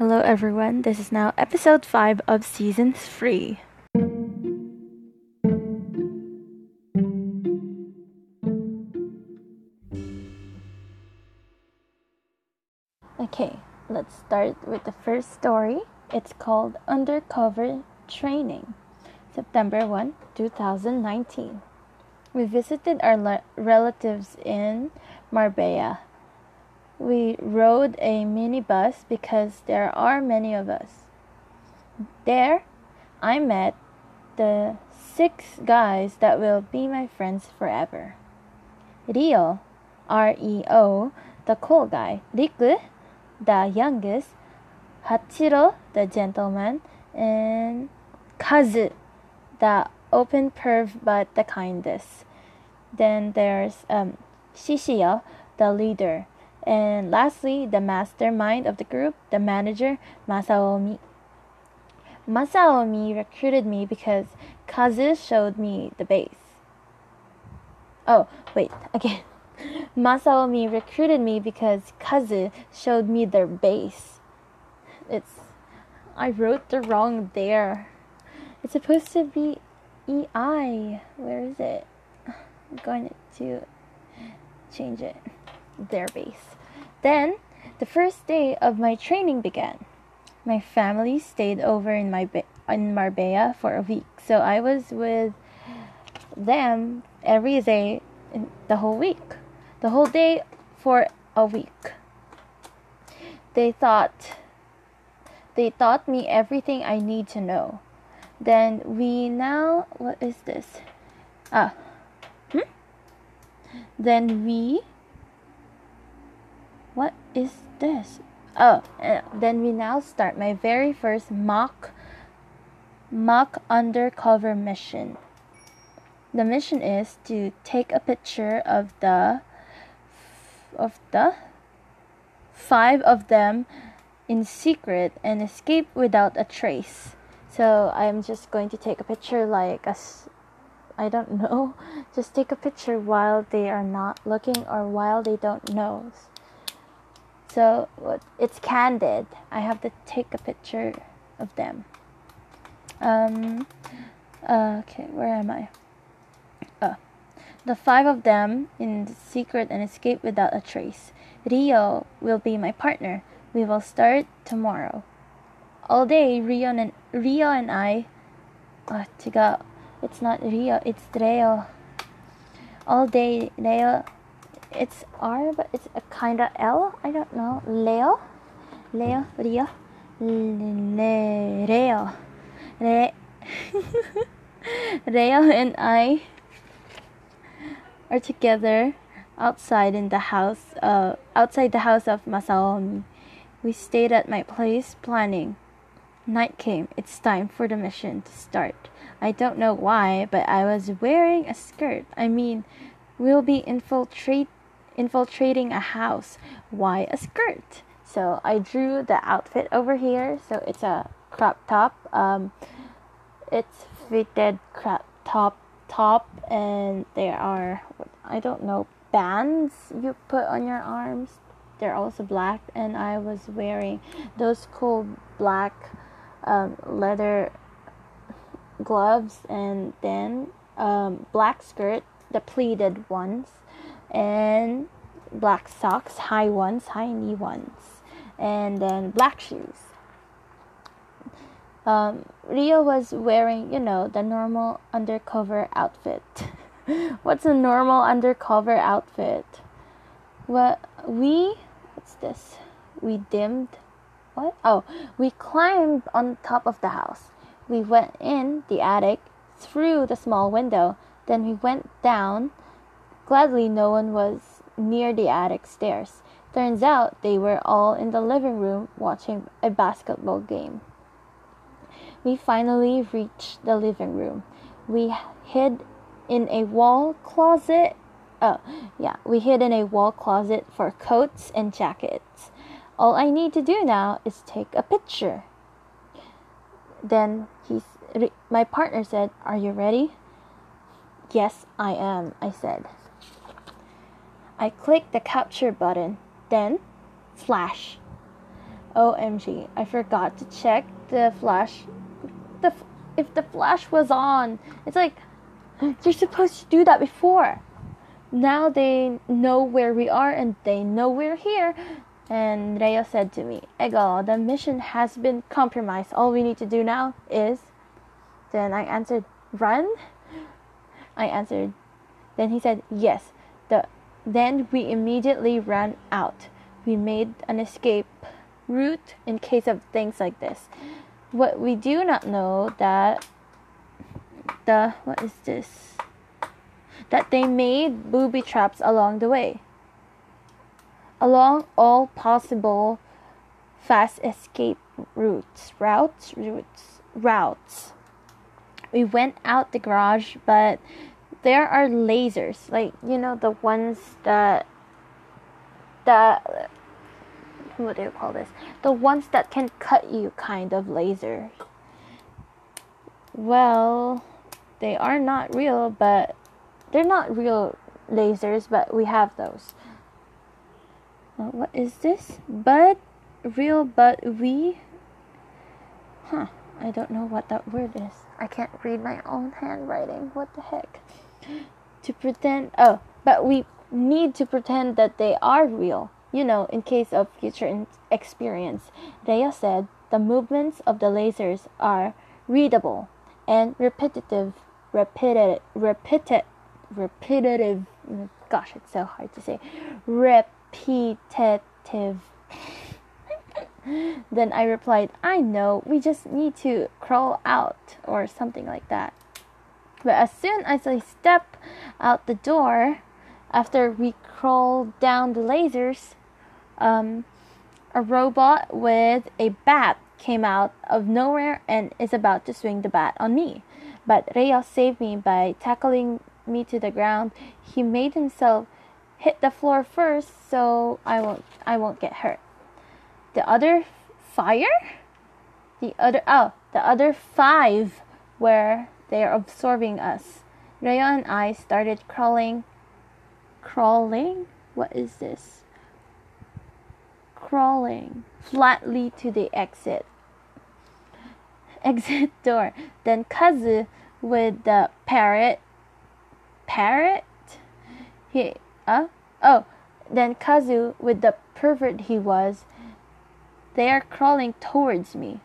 Hello, everyone. This is now episode 5 of season 3. Okay, let's start with the first story. It's called Undercover Training, September 1, 2019. We visited our le- relatives in Marbella. We rode a minibus because there are many of us. There, I met the six guys that will be my friends forever. Rio, R E O, the cool guy. Riku, the youngest. Hachiro, the gentleman. And Kazu, the open perv but the kindest. Then there's um, Shishio, the leader. And lastly, the mastermind of the group, the manager, Masaomi. Masaomi recruited me because Kazu showed me the base. Oh, wait, again. Masaomi recruited me because Kazu showed me their base. It's I wrote the wrong there. It's supposed to be EI. Where is it? I'm going to change it. Their base. Then the first day of my training began. My family stayed over in my in Marbella for a week, so I was with them every day the whole week, the whole day for a week. They thought they taught me everything I need to know. Then we now what is this? Ah. Hmm? Then we what is this? Oh, then we now start my very first mock mock undercover mission. The mission is to take a picture of the of the five of them in secret and escape without a trace. So I'm just going to take a picture like a I don't know, just take a picture while they are not looking or while they don't know. So it's candid. I have to take a picture of them. Um, okay, where am I? Uh, the five of them in secret and escape without a trace. Rio will be my partner. We will start tomorrow. All day, Rio and Rio and I. Oh, tiga. It's not Rio. It's Rio. All day, Rio it's R, but it's a kind of L. I don't know. Leo, Leo, Rio, Le, Leo, Leo and I are together outside in the house. Uh, outside the house of Masaomi. We stayed at my place planning. Night came. It's time for the mission to start. I don't know why, but I was wearing a skirt. I mean, we'll be infiltrate infiltrating a house. Why a skirt? So I drew the outfit over here. So it's a crop top. Um, it's fitted crop top top, and there are I don't know bands you put on your arms. They're also black, and I was wearing those cool black um, leather gloves, and then um, black skirt, the pleated ones, and black socks, high ones, high knee ones, and then black shoes. Um, Rio was wearing, you know, the normal undercover outfit. what's a normal undercover outfit? What we, what's this? We dimmed, what? Oh, we climbed on top of the house. We went in the attic through the small window. Then we went down Gladly, no one was near the attic stairs. Turns out they were all in the living room watching a basketball game. We finally reached the living room. We hid in a wall closet. Oh, yeah, we hid in a wall closet for coats and jackets. All I need to do now is take a picture. Then he, my partner said, Are you ready? Yes, I am, I said. I click the capture button, then flash. OMG, I forgot to check the flash. The if the flash was on, it's like you're supposed to do that before. Now they know where we are and they know we're here. And Rhea said to me, Ego, the mission has been compromised. All we need to do now is. Then I answered, Run? I answered. Then he said, Yes. The, then we immediately ran out. We made an escape route in case of things like this. What we do not know that the what is this? That they made booby traps along the way. Along all possible fast escape routes, routes, routes, routes. We went out the garage, but there are lasers, like you know the ones that that what do you call this? The ones that can cut you kind of laser. Well, they are not real, but they're not real lasers, but we have those. What is this? But real, but we. Huh. I don't know what that word is. I can't read my own handwriting. What the heck? To pretend. Oh, but we need to pretend that they are real. You know, in case of future experience. Rhea said the movements of the lasers are readable and repetitive repeated repeated repetitive. Gosh, it's so hard to say. Repetitive. then I replied, I know, we just need to crawl out or something like that. But as soon as I step out the door, after we crawl down the lasers, um, a robot with a bat came out of nowhere and is about to swing the bat on me. But Rhea saved me by tackling me to the ground. He made himself hit the floor first so I won't I won't get hurt. The other fire? The other oh, the other five where they are absorbing us. Rhea and I started crawling crawling? What is this? Crawling flatly to the exit exit door. Then Kazu with the parrot. Parrot? He, uh, oh, then Kazu with the pervert he was. They are crawling towards me.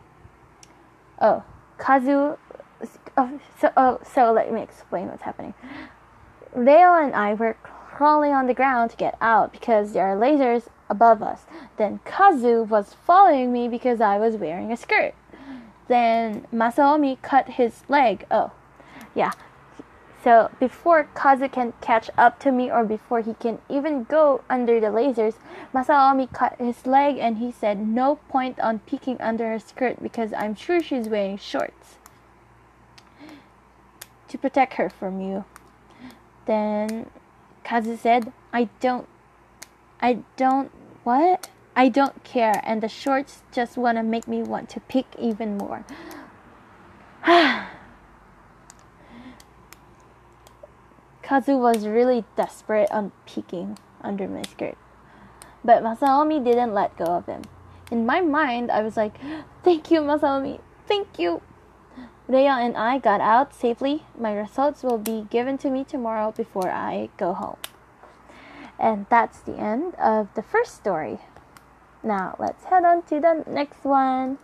Oh, Kazu. Oh, so, oh, so let me explain what's happening. Leo and I were crawling on the ground to get out because there are lasers above us. Then Kazu was following me because I was wearing a skirt. Then Masaomi cut his leg. Oh, yeah. So before Kazu can catch up to me or before he can even go under the lasers, Masaomi cut his leg and he said no point on peeking under her skirt because I'm sure she's wearing shorts. To protect her from you. Then Kazu said, I don't I don't what? I don't care, and the shorts just want to make me want to pick even more. Kazu was really desperate on peeking under my skirt. But Masaomi didn't let go of him. In my mind, I was like, Thank you, Masaomi. Thank you. Rhea and I got out safely. My results will be given to me tomorrow before I go home. And that's the end of the first story. Now let's head on to the next one.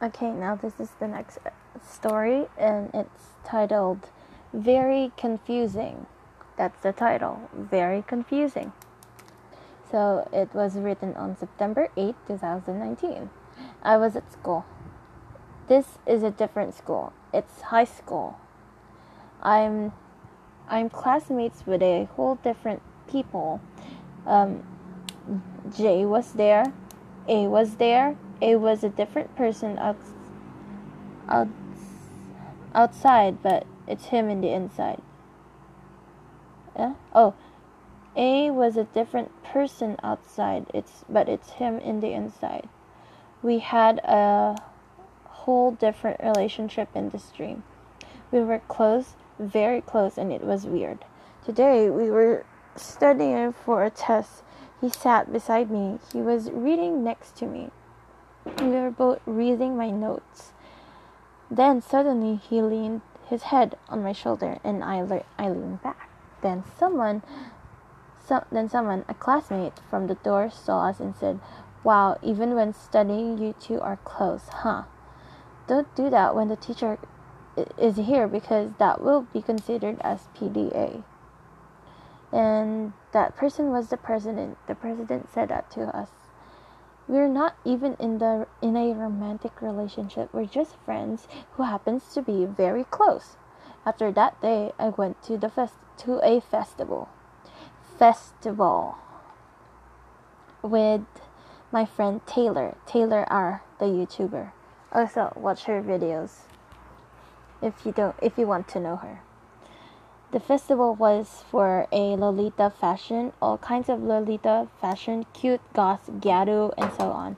Okay, now this is the next story, and it's titled Very Confusing. That's the title, Very Confusing. So it was written on September 8, 2019. I was at school. This is a different school, it's high school. I'm I'm classmates with a whole different people. Um, J was there, A was there. A was a different person out, out, outside, but it's him in the inside. Yeah? Oh, A was a different person outside. It's but it's him in the inside. We had a whole different relationship in this dream. We were close very close and it was weird. Today we were studying for a test. He sat beside me. He was reading next to me. We were both reading my notes. Then suddenly he leaned his head on my shoulder and I, le- I leaned back. Then someone, so- then someone, a classmate from the door saw us and said, Wow, even when studying, you two are close, huh? Don't do that when the teacher is here because that will be considered as PDA. And that person was the president. The president said that to us. We're not even in the in a romantic relationship. We're just friends who happens to be very close. After that day, I went to the fest to a festival. Festival with my friend Taylor. Taylor R, the YouTuber. Also, watch her videos if you don't if you want to know her. The festival was for a Lolita fashion, all kinds of Lolita fashion, cute, goth, gyaru, and so on.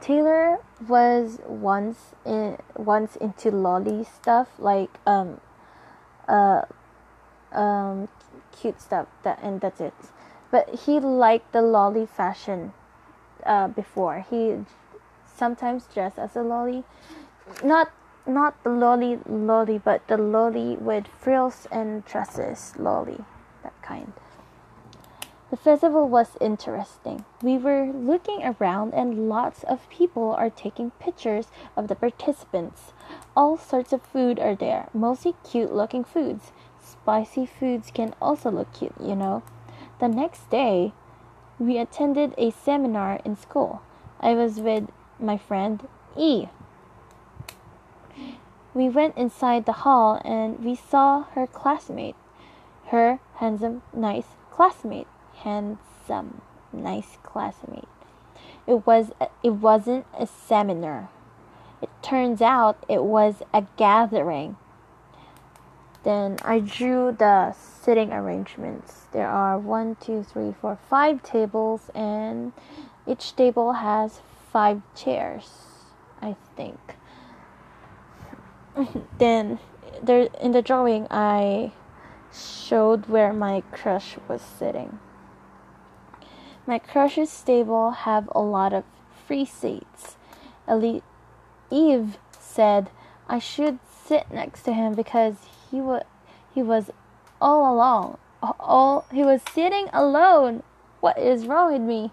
Taylor was once in, once into lolly stuff like um uh um cute stuff that and that's it. But he liked the lolly fashion uh, before. He sometimes dressed as a lolly, not not the lolly lolly, but the lolly with frills and tresses lolly, that kind. The festival was interesting. We were looking around, and lots of people are taking pictures of the participants. All sorts of food are there, mostly cute looking foods. Spicy foods can also look cute, you know. The next day, we attended a seminar in school. I was with my friend E. We went inside the hall and we saw her classmate, her handsome, nice classmate, handsome, nice classmate. It was it wasn't a seminar. It turns out it was a gathering. Then I drew the sitting arrangements. There are one, two, three, four, five tables, and each table has five chairs, I think. then there in the drawing I showed where my crush was sitting. My crush's table have a lot of free seats. Eve said I should sit next to him because he was he was all alone. All he was sitting alone. What is wrong with me?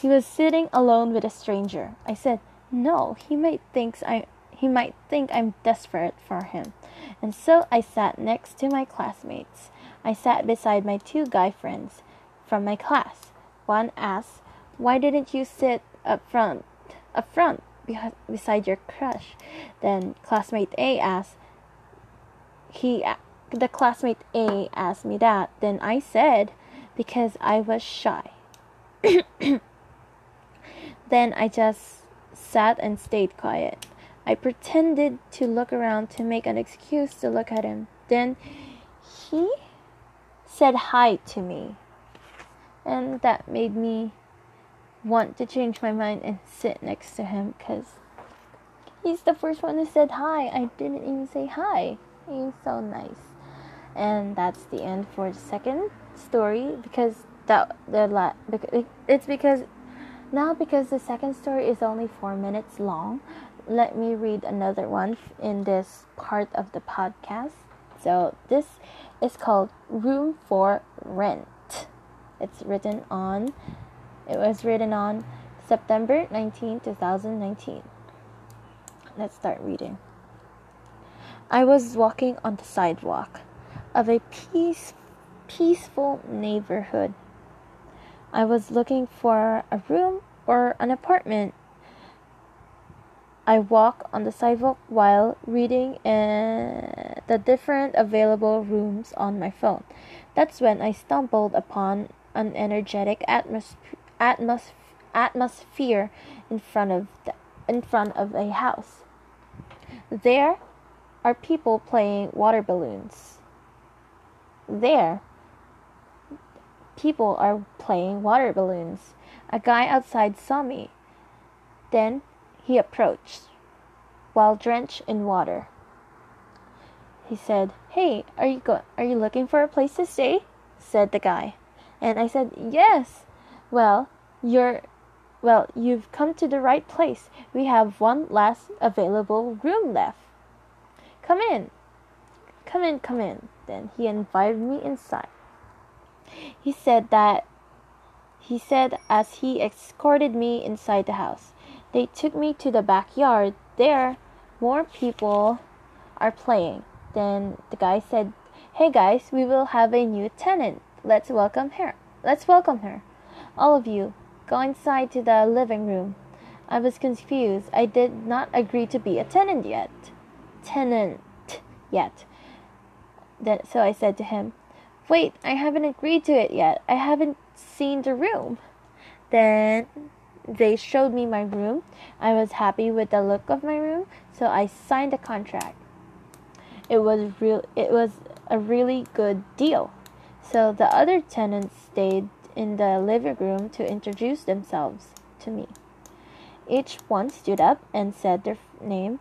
He was sitting alone with a stranger. I said, "No, he might thinks I he might think I'm desperate for him. And so I sat next to my classmates. I sat beside my two guy friends from my class. One asked, Why didn't you sit up front, up front beside your crush? Then classmate A asked, he, the classmate A asked me that. Then I said, Because I was shy. then I just sat and stayed quiet. I pretended to look around to make an excuse to look at him. Then he said hi to me. And that made me want to change my mind and sit next to him because he's the first one who said hi. I didn't even say hi. He's so nice. And that's the end for the second story because that the la- it's because now because the second story is only 4 minutes long let me read another one in this part of the podcast. So this is called Room for Rent. It's written on it was written on September 19, 2019. Let's start reading. I was walking on the sidewalk of a peace, peaceful neighborhood. I was looking for a room or an apartment I walk on the sidewalk while reading uh, the different available rooms on my phone. That's when I stumbled upon an energetic atmos- atmos- atmosphere in front of the, in front of a house. There are people playing water balloons. There, people are playing water balloons. A guy outside saw me. Then he approached, while drenched in water. he said, "Hey, are you go- are you looking for a place to stay?" said the guy. And I said, "Yes." Well, you're well, you've come to the right place. We have one last available room left. Come in. Come in, come in. Then he invited me inside. He said that he said as he escorted me inside the house. They took me to the backyard. There, more people are playing. Then the guy said, "Hey guys, we will have a new tenant. Let's welcome her. Let's welcome her. All of you, go inside to the living room." I was confused. I did not agree to be a tenant yet. Tenant yet. Then so I said to him, "Wait, I haven't agreed to it yet. I haven't seen the room." Then they showed me my room. I was happy with the look of my room, so I signed the contract. It was real it was a really good deal. So the other tenants stayed in the living room to introduce themselves to me. Each one stood up and said their name.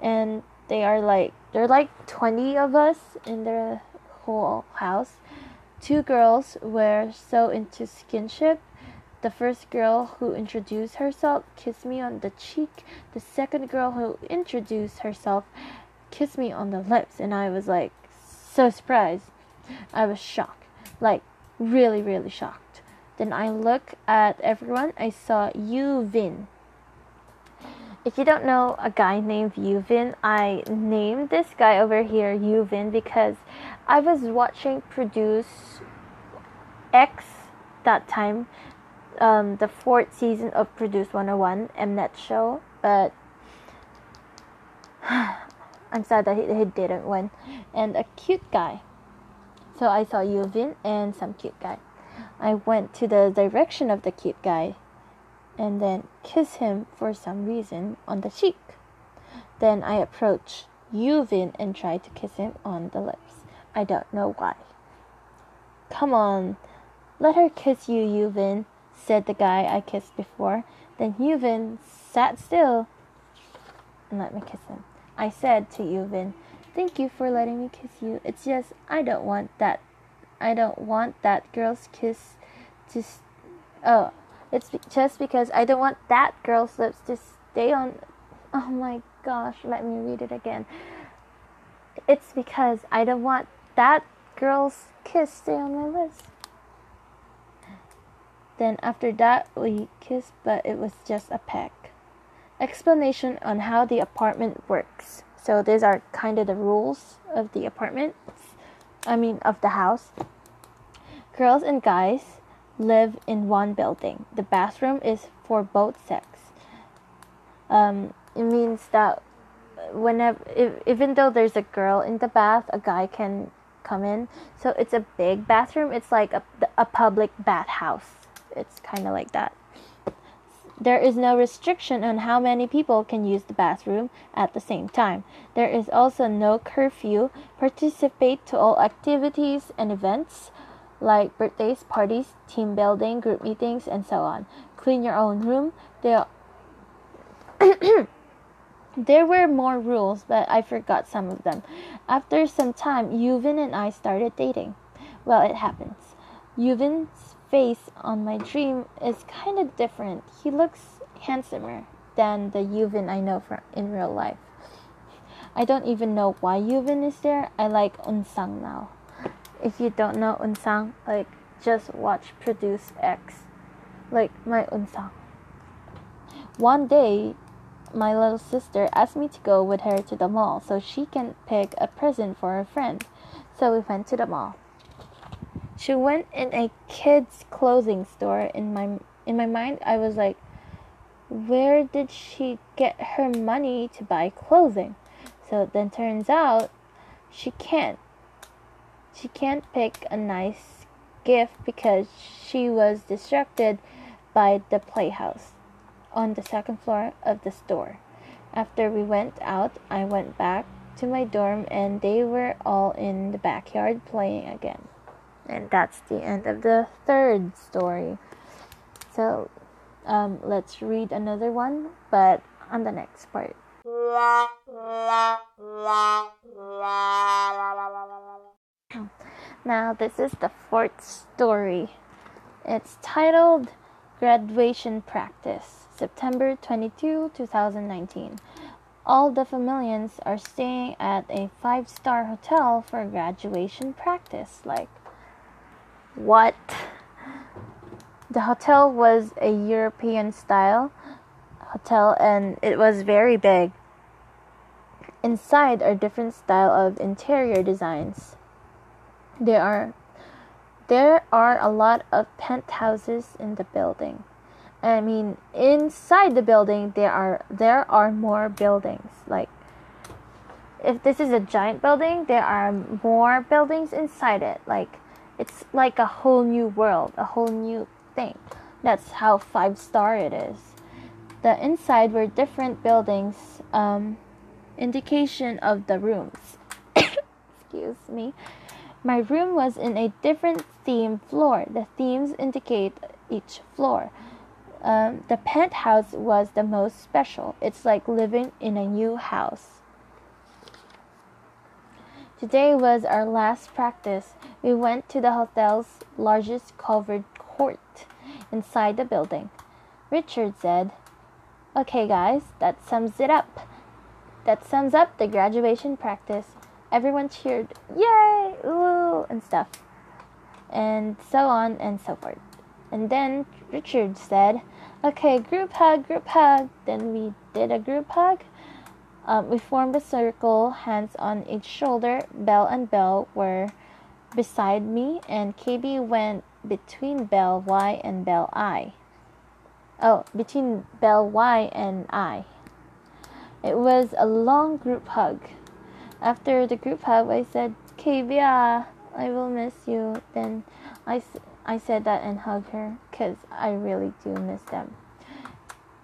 And they are like there are like 20 of us in their whole house. Two girls were so into skinship the first girl who introduced herself kissed me on the cheek. The second girl who introduced herself kissed me on the lips, and I was like so surprised. I was shocked, like really, really shocked. Then I look at everyone. I saw Yuvin. If you don't know a guy named Yuvin, I named this guy over here Yuvin because I was watching Produce X that time um, the fourth season of Produce 101 Mnet show, but I'm sad that he, he didn't win. And a cute guy. So I saw Yuvin and some cute guy. I went to the direction of the cute guy and then kiss him for some reason on the cheek. Then I approached Yuvin and tried to kiss him on the lips. I don't know why. Come on, let her kiss you, Yuvin said the guy I kissed before. Then Yuvin sat still and let me kiss him. I said to Yuvin, Thank you for letting me kiss you. It's just I don't want that. I don't want that girl's kiss to. oh, it's just because I don't want that girl's lips to stay on. Oh my gosh, let me read it again. It's because I don't want that girl's kiss stay on my lips. Then after that we kissed, but it was just a peck. Explanation on how the apartment works. So these are kind of the rules of the apartment. I mean of the house. Girls and guys live in one building. The bathroom is for both sex. Um, it means that whenever if, even though there's a girl in the bath, a guy can come in. So it's a big bathroom. It's like a, a public bathhouse it's kind of like that. There is no restriction on how many people can use the bathroom at the same time. There is also no curfew. Participate to all activities and events like birthdays, parties, team building, group meetings, and so on. Clean your own room. There, there were more rules, but I forgot some of them. After some time, Yuvin and I started dating. Well, it happens. Yuvin's face on my dream is kind of different. He looks handsomer than the Yuvin I know from in real life. I don't even know why Yuvin is there. I like Eunsang now. If you don't know Eunsang, like just watch Produce X. Like my Eunsang. One day, my little sister asked me to go with her to the mall so she can pick a present for her friend. So we went to the mall. She went in a kids clothing store in my in my mind I was like where did she get her money to buy clothing? So then turns out she can't. She can't pick a nice gift because she was distracted by the playhouse on the second floor of the store. After we went out, I went back to my dorm and they were all in the backyard playing again. And that's the end of the third story. So um, let's read another one, but on the next part. Now, this is the fourth story. It's titled Graduation Practice, September 22, 2019. All the Familians are staying at a five star hotel for graduation practice. Like, what? The hotel was a European style hotel and it was very big. Inside are different style of interior designs. There are there are a lot of penthouses in the building. I mean, inside the building there are there are more buildings. Like if this is a giant building, there are more buildings inside it. Like it's like a whole new world, a whole new thing. That's how five star it is. The inside were different buildings, um, indication of the rooms. Excuse me. My room was in a different theme floor. The themes indicate each floor. Um, the penthouse was the most special. It's like living in a new house. Today was our last practice. We went to the hotel's largest covered court inside the building. Richard said, Okay, guys, that sums it up. That sums up the graduation practice everyone cheered, yay, ooh, and stuff, and so on and so forth. And then Richard said, okay, group hug, group hug. Then we did a group hug. Um, we formed a circle, hands on each shoulder. Bell and Bell were beside me, and KB went between Bell Y and Bell I. Oh, between Bell Y and I. It was a long group hug. After the group hug, I said, Kavia, I will miss you. Then I, I said that and hugged her because I really do miss them.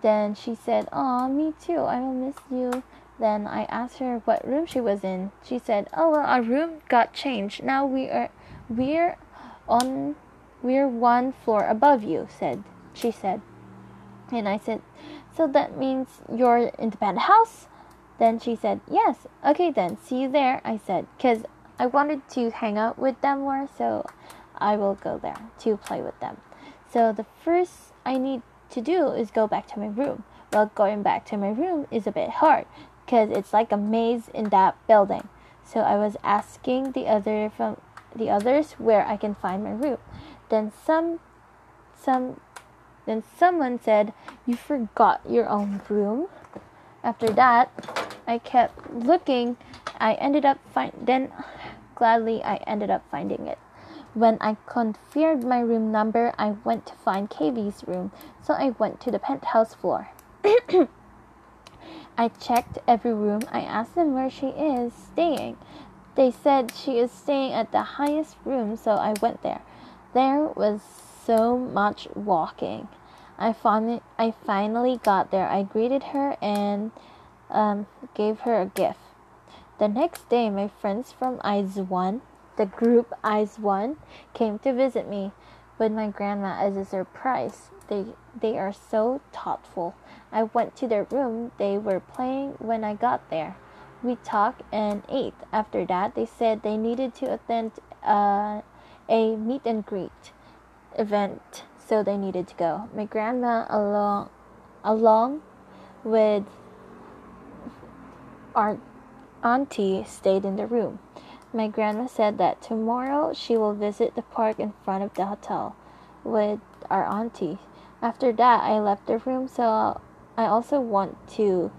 Then she said, Aw, me too, I will miss you. Then I asked her what room she was in. She said, Oh well our room got changed. Now we are we're on we're one floor above you, said she said. And I said, So that means you're in the penthouse? Then she said, Yes, okay then, see you there, I said, because I wanted to hang out with them more, so I will go there to play with them. So the first I need to do is go back to my room. Well, going back to my room is a bit hard because it's like a maze in that building. So I was asking the other from the others where I can find my room. Then some some then someone said, "You forgot your own room." After that, I kept looking. I ended up find then gladly I ended up finding it. When I confirmed my room number, I went to find KV's room, so I went to the penthouse floor. I checked every room. I asked them where she is staying. They said she is staying at the highest room, so I went there. There was so much walking. I finally, I finally got there. I greeted her and um, gave her a gift. The next day, my friends from IZ*ONE, the group IZ*ONE, came to visit me with my grandma as a surprise. They they are so thoughtful. I went to their room. They were playing when I got there. We talked and ate. After that, they said they needed to attend uh, a meet and greet event so they needed to go. My grandma along along with our auntie stayed in the room. My grandma said that tomorrow she will visit the park in front of the hotel with our auntie. After that, I left the room, so I also want to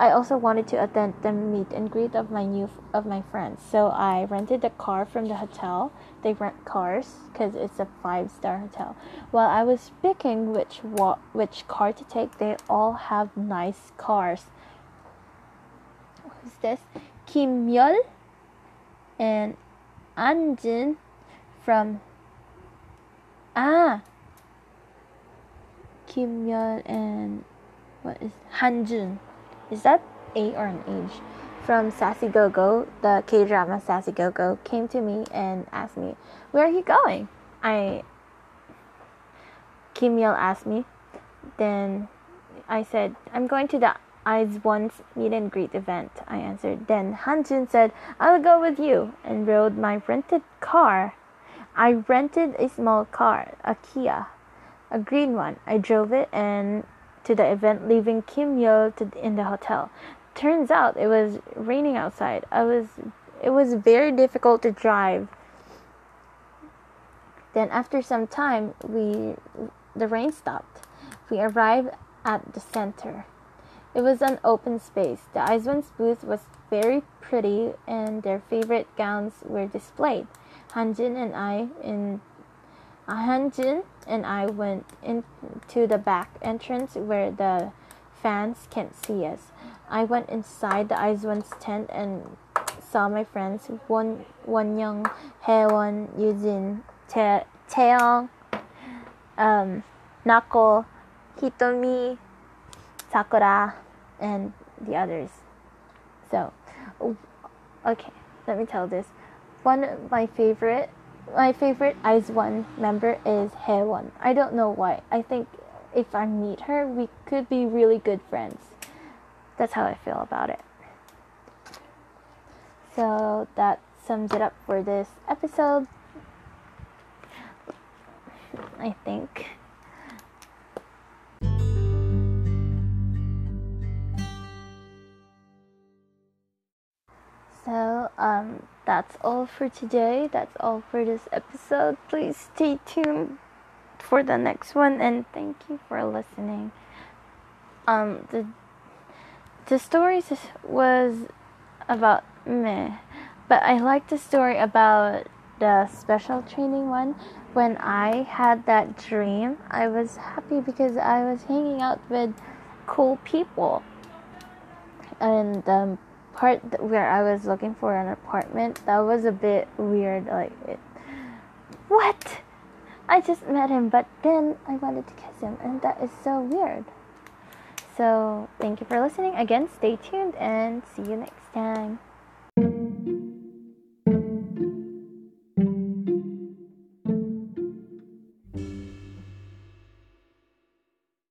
I also wanted to attend the meet and greet of my new of my friends. So I rented a car from the hotel. They rent cars because it's a five star hotel. While I was picking which wa- which car to take, they all have nice cars. Who's this? Kim Myul and Anjin from Ah Kim Myul and what is Han Jun. is that A or an H? From Sassy Go Go, the K drama Sassy Go Go, came to me and asked me, Where are you going? I. Kim Yul asked me. Then I said, I'm going to the IZ*ONE's meet and greet event, I answered. Then Hanjun said, I'll go with you, and rode my rented car. I rented a small car, a Kia, a green one. I drove it and to the event, leaving Kim Yo in the hotel. Turns out it was raining outside. I was, it was very difficult to drive. Then after some time, we, the rain stopped. We arrived at the center. It was an open space. The IZ*ONE's booth was very pretty and their favorite gowns were displayed. Hanjin and I in Hanjin and I went into the back entrance where the fans can't see us. I went inside the IZ*ONE's tent and saw my friends Won Wonyoung, Haewon, Yujin, Taeyong, um, Nako, Hitomi, Sakura, and the others. So, okay, let me tell this. One of my favorite, my favorite IZ*ONE member is Haewon. I don't know why. I think if I meet her, we could be really good friends. That's how I feel about it. So that sums it up for this episode. I think. So, um, that's all for today. That's all for this episode. Please stay tuned for the next one and thank you for listening. Um, the the story was about meh, but I like the story about the special training one. When I had that dream, I was happy because I was hanging out with cool people. And the part where I was looking for an apartment, that was a bit weird. Like, it, what? I just met him, but then I wanted to kiss him, and that is so weird. So, thank you for listening. Again, stay tuned and see you next time.